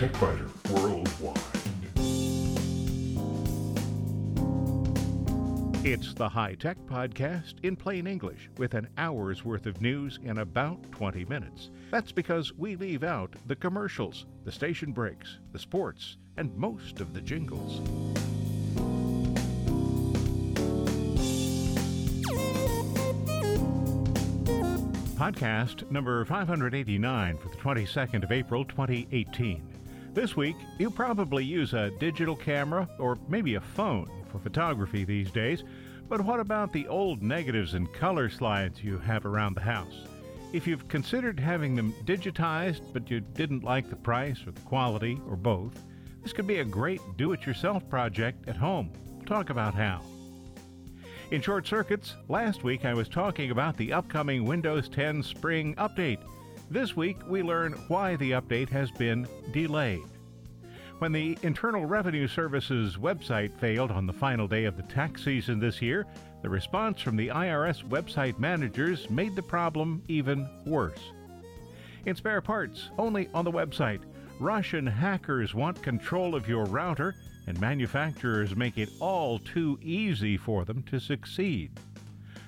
TechByter Worldwide. It's the High Tech Podcast in plain English with an hour's worth of news in about 20 minutes. That's because we leave out the commercials, the station breaks, the sports, and most of the jingles. Podcast number 589 for the 22nd of April 2018. This week, you probably use a digital camera or maybe a phone for photography these days, but what about the old negatives and color slides you have around the house? If you've considered having them digitized but you didn't like the price or the quality or both, this could be a great do it yourself project at home. We'll talk about how. In short circuits, last week I was talking about the upcoming Windows 10 Spring update. This week we learn why the update has been delayed. When the Internal Revenue Service's website failed on the final day of the tax season this year, the response from the IRS website managers made the problem even worse. In spare parts, only on the website, Russian hackers want control of your router and manufacturers make it all too easy for them to succeed.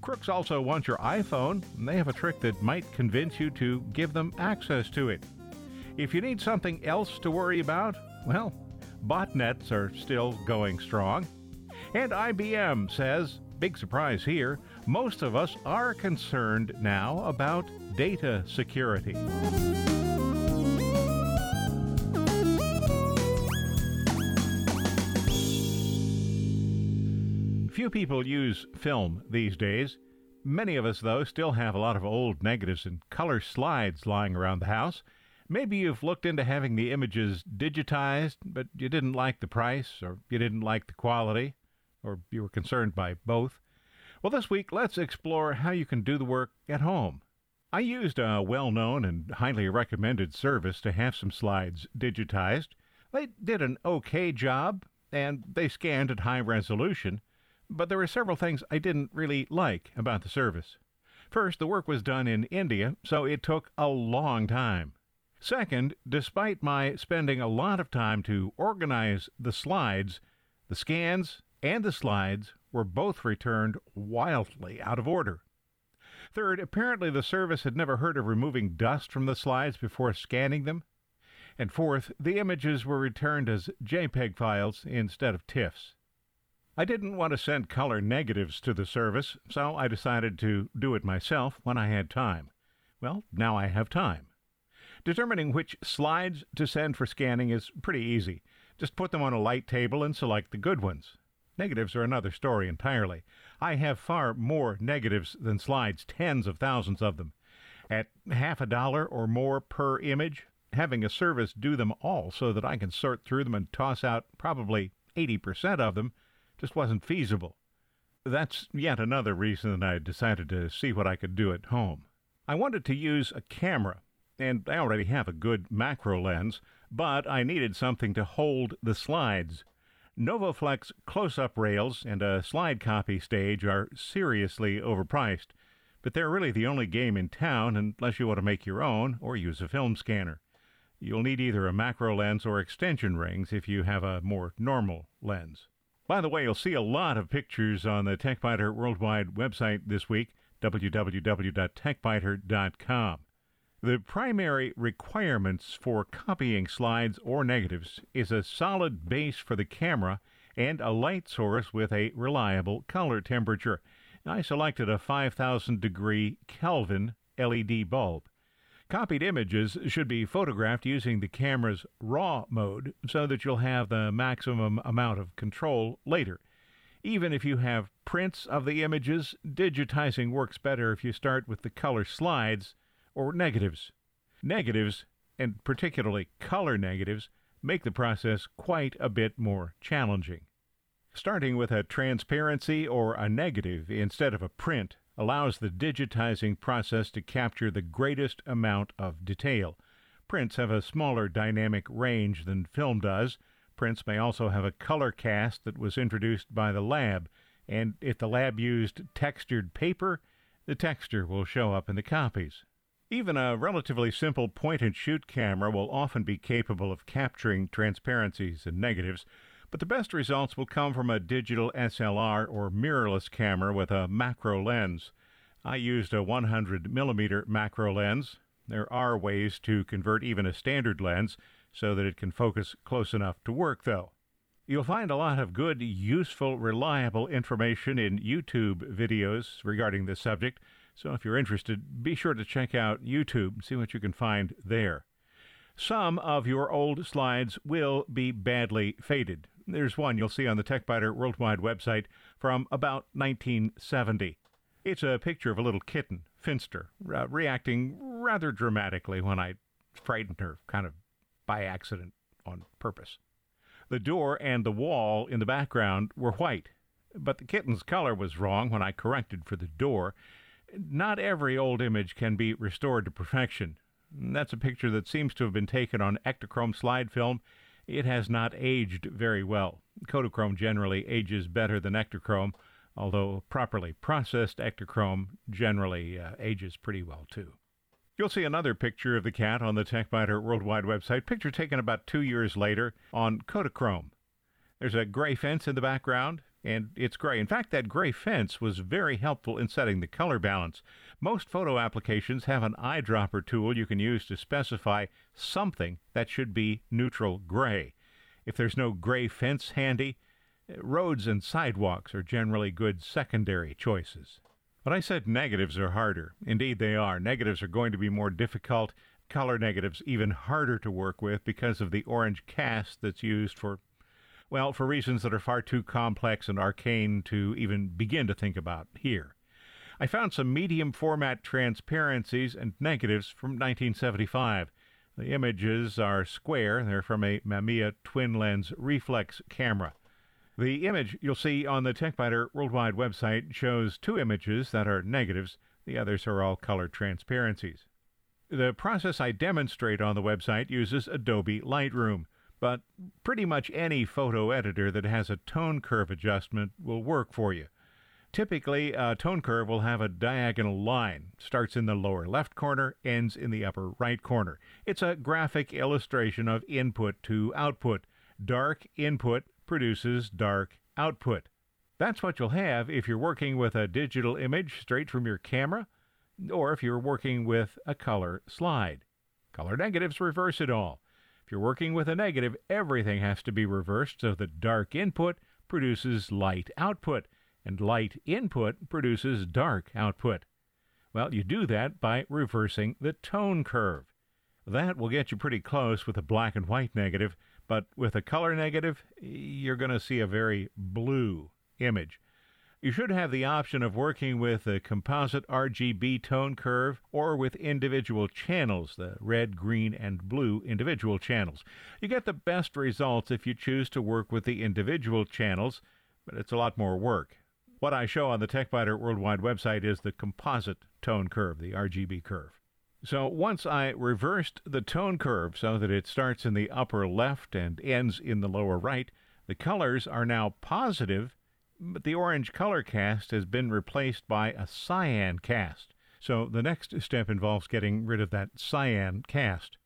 Crooks also want your iPhone, and they have a trick that might convince you to give them access to it. If you need something else to worry about, well, botnets are still going strong. And IBM says, big surprise here, most of us are concerned now about data security. Few people use film these days. Many of us, though, still have a lot of old negatives and color slides lying around the house. Maybe you've looked into having the images digitized, but you didn't like the price, or you didn't like the quality, or you were concerned by both. Well, this week, let's explore how you can do the work at home. I used a well known and highly recommended service to have some slides digitized. They did an okay job, and they scanned at high resolution but there were several things I didn't really like about the service. First, the work was done in India, so it took a long time. Second, despite my spending a lot of time to organize the slides, the scans and the slides were both returned wildly out of order. Third, apparently the service had never heard of removing dust from the slides before scanning them. And fourth, the images were returned as JPEG files instead of TIFFs. I didn't want to send color negatives to the service, so I decided to do it myself when I had time. Well, now I have time. Determining which slides to send for scanning is pretty easy. Just put them on a light table and select the good ones. Negatives are another story entirely. I have far more negatives than slides, tens of thousands of them. At half a dollar or more per image, having a service do them all so that I can sort through them and toss out probably 80% of them just wasn't feasible. That's yet another reason that I decided to see what I could do at home. I wanted to use a camera, and I already have a good macro lens, but I needed something to hold the slides. NovoFlex close up rails and a slide copy stage are seriously overpriced, but they're really the only game in town unless you want to make your own or use a film scanner. You'll need either a macro lens or extension rings if you have a more normal lens. By the way, you'll see a lot of pictures on the TechByter Worldwide website this week, www.techbyter.com. The primary requirements for copying slides or negatives is a solid base for the camera and a light source with a reliable color temperature. I selected a 5000 degree Kelvin LED bulb. Copied images should be photographed using the camera's RAW mode so that you'll have the maximum amount of control later. Even if you have prints of the images, digitizing works better if you start with the color slides or negatives. Negatives, and particularly color negatives, make the process quite a bit more challenging. Starting with a transparency or a negative instead of a print allows the digitizing process to capture the greatest amount of detail. Prints have a smaller dynamic range than film does. Prints may also have a color cast that was introduced by the lab, and if the lab used textured paper, the texture will show up in the copies. Even a relatively simple point and shoot camera will often be capable of capturing transparencies and negatives, but the best results will come from a digital SLR or mirrorless camera with a macro lens. I used a 100 millimeter macro lens. There are ways to convert even a standard lens so that it can focus close enough to work, though. You'll find a lot of good, useful, reliable information in YouTube videos regarding this subject. So if you're interested, be sure to check out YouTube and see what you can find there. Some of your old slides will be badly faded. There's one you'll see on the TechByter Worldwide website from about 1970. It's a picture of a little kitten, Finster, uh, reacting rather dramatically when I frightened her, kind of by accident on purpose. The door and the wall in the background were white, but the kitten's color was wrong when I corrected for the door. Not every old image can be restored to perfection. That's a picture that seems to have been taken on Ektachrome slide film. It has not aged very well. Kodachrome generally ages better than Ektachrome, although properly processed Ektachrome generally uh, ages pretty well too. You'll see another picture of the cat on the TechByter Worldwide website, picture taken about two years later on Kodachrome. There's a gray fence in the background, and it's gray. In fact, that gray fence was very helpful in setting the color balance. Most photo applications have an eyedropper tool you can use to specify something that should be neutral gray. If there's no gray fence handy, roads and sidewalks are generally good secondary choices. But I said negatives are harder. Indeed, they are. Negatives are going to be more difficult. Color negatives even harder to work with because of the orange cast that's used for, well, for reasons that are far too complex and arcane to even begin to think about here. I found some medium format transparencies and negatives from 1975. The images are square. They're from a Mamiya twin lens reflex camera. The image you'll see on the TechByter Worldwide website shows two images that are negatives. The others are all color transparencies. The process I demonstrate on the website uses Adobe Lightroom, but pretty much any photo editor that has a tone curve adjustment will work for you. Typically, a tone curve will have a diagonal line, starts in the lower left corner, ends in the upper right corner. It's a graphic illustration of input to output. Dark input produces dark output. That's what you'll have if you're working with a digital image straight from your camera, or if you're working with a color slide. Color negatives reverse it all. If you're working with a negative, everything has to be reversed so that dark input produces light output, and light input produces dark output. Well, you do that by reversing the tone curve. That will get you pretty close with a black and white negative, but with a color negative, you're going to see a very blue image. You should have the option of working with a composite RGB tone curve or with individual channels, the red, green, and blue individual channels. You get the best results if you choose to work with the individual channels, but it's a lot more work. What I show on the TechByter Worldwide website is the composite tone curve, the RGB curve. So once I reversed the tone curve so that it starts in the upper left and ends in the lower right, the colors are now positive, but the orange color cast has been replaced by a cyan cast. So the next step involves getting rid of that cyan cast.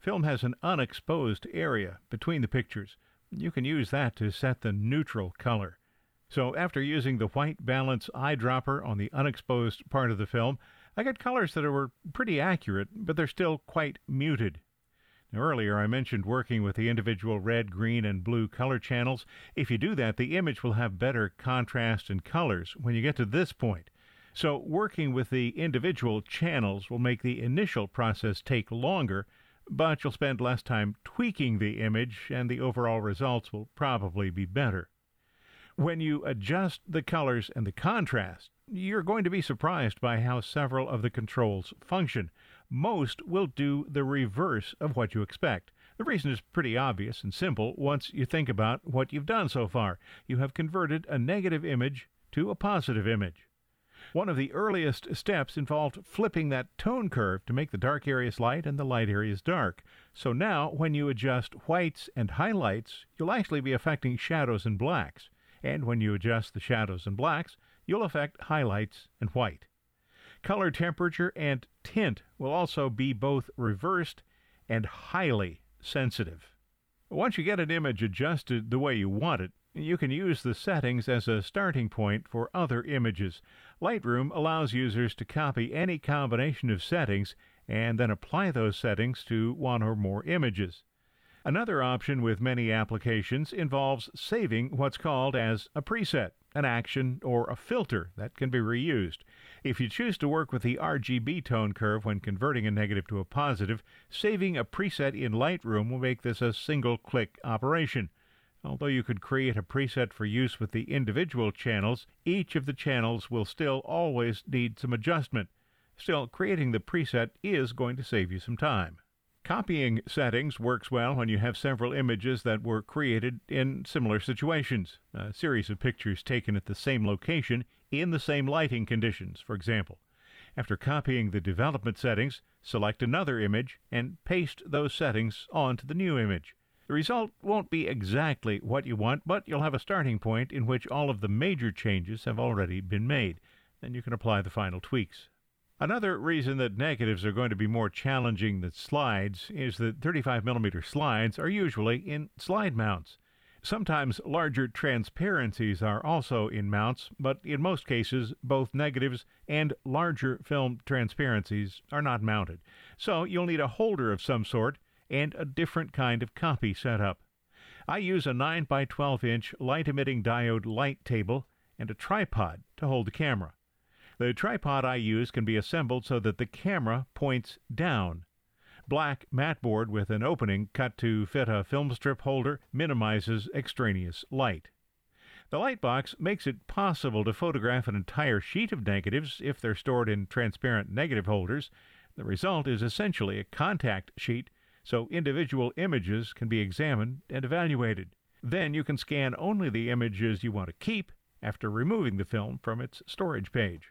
Film has an unexposed area between the pictures. You can use that to set the neutral color. So after using the white balance eyedropper on the unexposed part of the film, I got colors that were pretty accurate, but they're still quite muted. Earlier I mentioned working with the individual red, green, and blue color channels. If you do that, the image will have better contrast and colors when you get to this point. So, working with the individual channels will make the initial process take longer, but you'll spend less time tweaking the image, and the overall results will probably be better. When you adjust the colors and the contrast, you're going to be surprised by how several of the controls function. Most will do the reverse of what you expect. The reason is pretty obvious and simple once you think about what you've done so far. You have converted a negative image to a positive image. One of the earliest steps involved flipping that tone curve to make the dark areas light and the light areas dark. So now, when you adjust whites and highlights, you'll actually be affecting shadows and blacks. And when you adjust the shadows and blacks, you'll affect highlights and white. Color temperature and tint will also be both reversed and highly sensitive. Once you get an image adjusted the way you want it, you can use the settings as a starting point for other images. Lightroom allows users to copy any combination of settings and then apply those settings to one or more images. Another option with many applications involves saving what's called as a preset, an action, or a filter that can be reused. If you choose to work with the RGB tone curve when converting a negative to a positive, saving a preset in Lightroom will make this a single click operation. Although you could create a preset for use with the individual channels, each of the channels will still always need some adjustment. Still, creating the preset is going to save you some time. Copying settings works well when you have several images that were created in similar situations, a series of pictures taken at the same location in the same lighting conditions, for example. After copying the development settings, select another image and paste those settings onto the new image. The result won't be exactly what you want, but you'll have a starting point in which all of the major changes have already been made. Then you can apply the final tweaks. Another reason that negatives are going to be more challenging than slides is that 35mm slides are usually in slide mounts. Sometimes larger transparencies are also in mounts, but in most cases, both negatives and larger film transparencies are not mounted. So you'll need a holder of some sort and a different kind of copy setup. I use a 9 by 12 inch light emitting diode light table and a tripod to hold the camera. The tripod I use can be assembled so that the camera points down. Black mat board with an opening cut to fit a film strip holder minimizes extraneous light. The light box makes it possible to photograph an entire sheet of negatives if they're stored in transparent negative holders. The result is essentially a contact sheet, so individual images can be examined and evaluated. Then you can scan only the images you want to keep after removing the film from its storage page.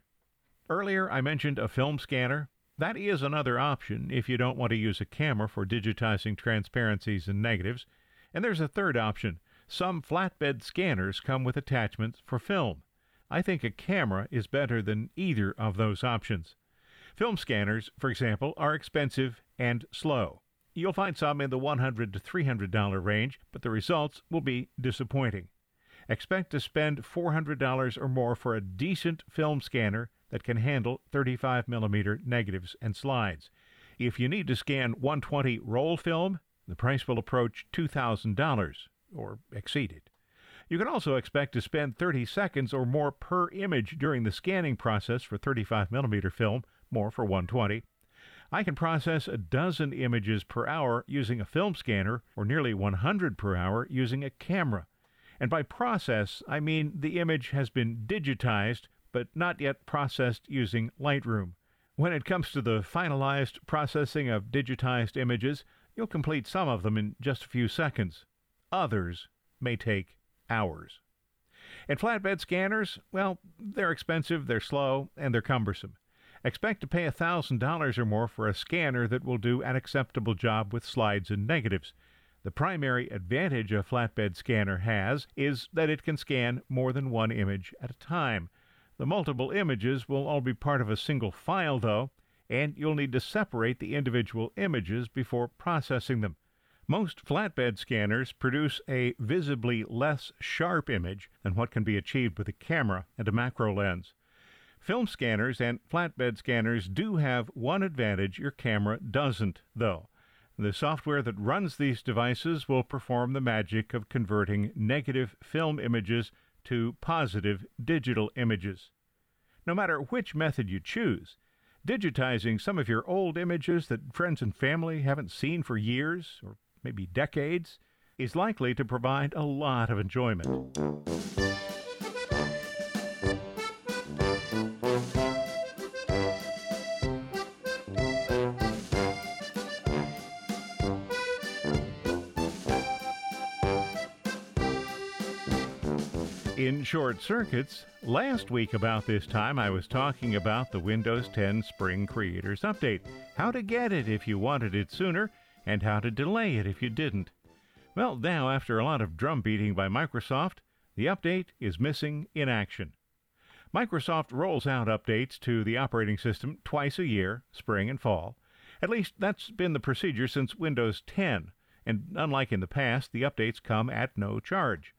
Earlier, I mentioned a film scanner. That is another option if you don't want to use a camera for digitizing transparencies and negatives. And there's a third option. Some flatbed scanners come with attachments for film. I think a camera is better than either of those options. Film scanners, for example, are expensive and slow. You'll find some in the 100 to $300 range, but the results will be disappointing. Expect to spend $400 or more for a decent film scanner that can handle 35 millimeter negatives and slides. If you need to scan 120 roll film, the price will approach $2,000 or exceed it. You can also expect to spend 30 seconds or more per image during the scanning process for 35 millimeter film, more for 120. I can process a dozen images per hour using a film scanner or nearly 100 per hour using a camera. And by process, I mean the image has been digitized but not yet processed using Lightroom. When it comes to the finalized processing of digitized images, you'll complete some of them in just a few seconds. Others may take hours. And flatbed scanners, well, they're expensive, they're slow, and they're cumbersome. Expect to pay $1,000 or more for a scanner that will do an acceptable job with slides and negatives. The primary advantage a flatbed scanner has is that it can scan more than one image at a time. The multiple images will all be part of a single file, though, and you'll need to separate the individual images before processing them. Most flatbed scanners produce a visibly less sharp image than what can be achieved with a camera and a macro lens. Film scanners and flatbed scanners do have one advantage your camera doesn't, though. The software that runs these devices will perform the magic of converting negative film images to positive digital images. No matter which method you choose, digitizing some of your old images that friends and family haven't seen for years or maybe decades is likely to provide a lot of enjoyment. In short circuits, last week about this time I was talking about the Windows 10 Spring Creators Update, how to get it if you wanted it sooner, and how to delay it if you didn't. Well, now, after a lot of drum beating by Microsoft, the update is missing in action. Microsoft rolls out updates to the operating system twice a year, spring and fall. At least that's been the procedure since Windows 10, and unlike in the past, the updates come at no charge.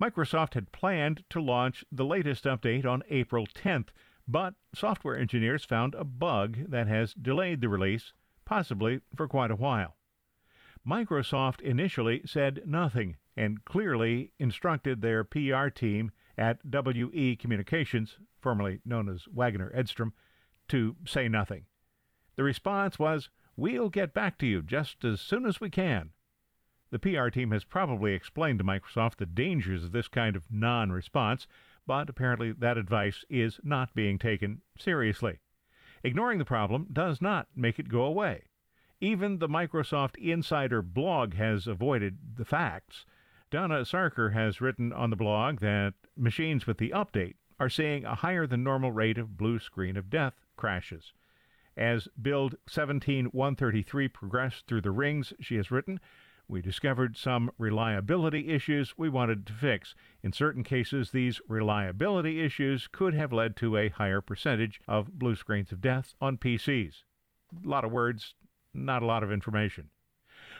Microsoft had planned to launch the latest update on April 10th, but software engineers found a bug that has delayed the release, possibly for quite a while. Microsoft initially said nothing and clearly instructed their PR team at WE Communications, formerly known as Waggener Edstrom, to say nothing. The response was, We'll get back to you just as soon as we can. The PR team has probably explained to Microsoft the dangers of this kind of non response, but apparently that advice is not being taken seriously. Ignoring the problem does not make it go away. Even the Microsoft Insider blog has avoided the facts. Dona Sarkar has written on the blog that machines with the update are seeing a higher than normal rate of blue screen of death crashes. As build 17133 progressed through the rings, she has written, we discovered some reliability issues we wanted to fix. In certain cases, these reliability issues could have led to a higher percentage of blue screens of death on PCs. A lot of words, not a lot of information.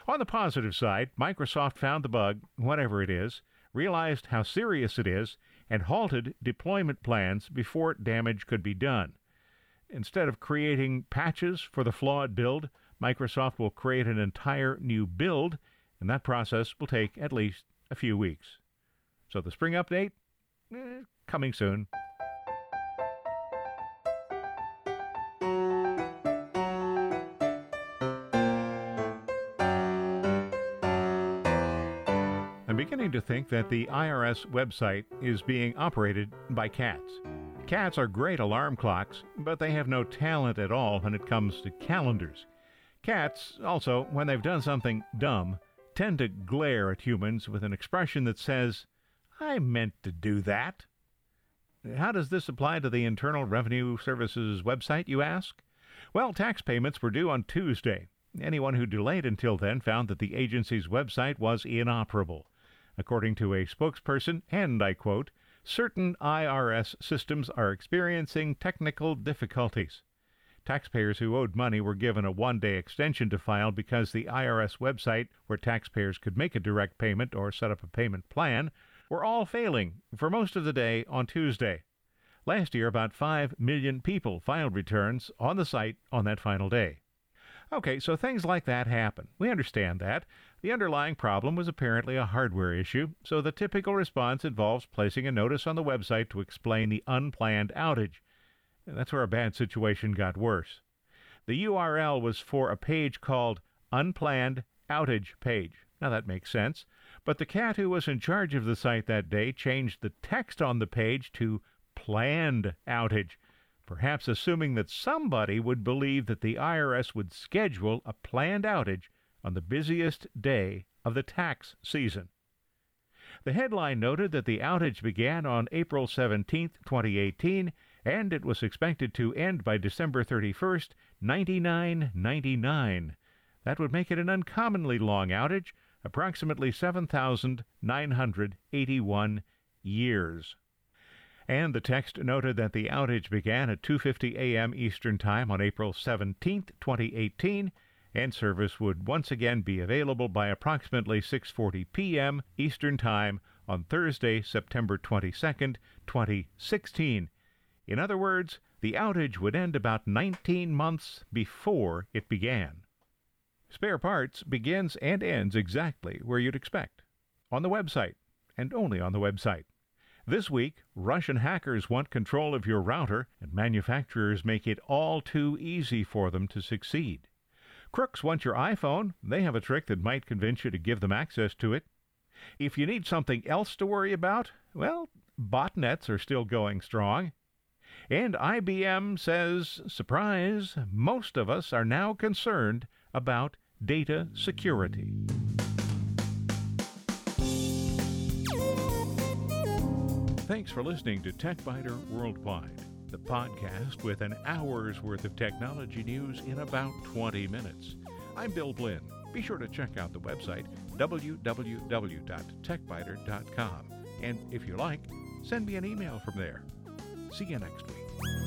On the positive side, Microsoft found the bug, whatever it is, realized how serious it is, and halted deployment plans before damage could be done. Instead of creating patches for the flawed build, Microsoft will create an entire new build and that process will take at least a few weeks. So the spring update, eh, coming soon. I'm beginning to think that the IRS website is being operated by cats. Cats are great alarm clocks, but they have no talent at all when it comes to calendars. Cats, also, when they've done something dumb, tend to glare at humans with an expression that says, I meant to do that. How does this apply to the Internal Revenue Service's website, you ask? Well, tax payments were due on Tuesday. Anyone who delayed until then found that the agency's website was inoperable. According to a spokesperson, and I quote, certain IRS systems are experiencing technical difficulties. Taxpayers who owed money were given a one day extension to file because the IRS website, where taxpayers could make a direct payment or set up a payment plan, were all failing for most of the day on Tuesday. Last year, about 5 million people filed returns on the site on that final day. Okay, so things like that happen. We understand that. The underlying problem was apparently a hardware issue, so the typical response involves placing a notice on the website to explain the unplanned outage. That's where a bad situation got worse. The URL was for a page called Unplanned Outage Page. Now that makes sense. But the cat who was in charge of the site that day changed the text on the page to Planned Outage, perhaps assuming that somebody would believe that the IRS would schedule a planned outage on the busiest day of the tax season. The headline noted that the outage began on April 17, 2018, and it was expected to end by December 31st, 9999. That would make it an uncommonly long outage, approximately 7,981 years. And the text noted that the outage began at 2:50 a.m. Eastern Time on April 17, 2018, and service would once again be available by approximately 6:40 p.m. Eastern Time on Thursday, September 22, 2016. In other words, the outage would end about 19 months before it began. Spare Parts begins and ends exactly where you'd expect on the website, and only on the website. This week, Russian hackers want control of your router, and manufacturers make it all too easy for them to succeed. Crooks want your iPhone. They have a trick that might convince you to give them access to it. If you need something else to worry about, well, botnets are still going strong. And IBM says, surprise, most of us are now concerned about data security. Thanks for listening to TechByter Worldwide, the podcast with an hour's worth of technology news in about 20 minutes. I'm Bill Blinn. Be sure to check out the website www.techbyter.com. And if you like, send me an email from there. See you next week.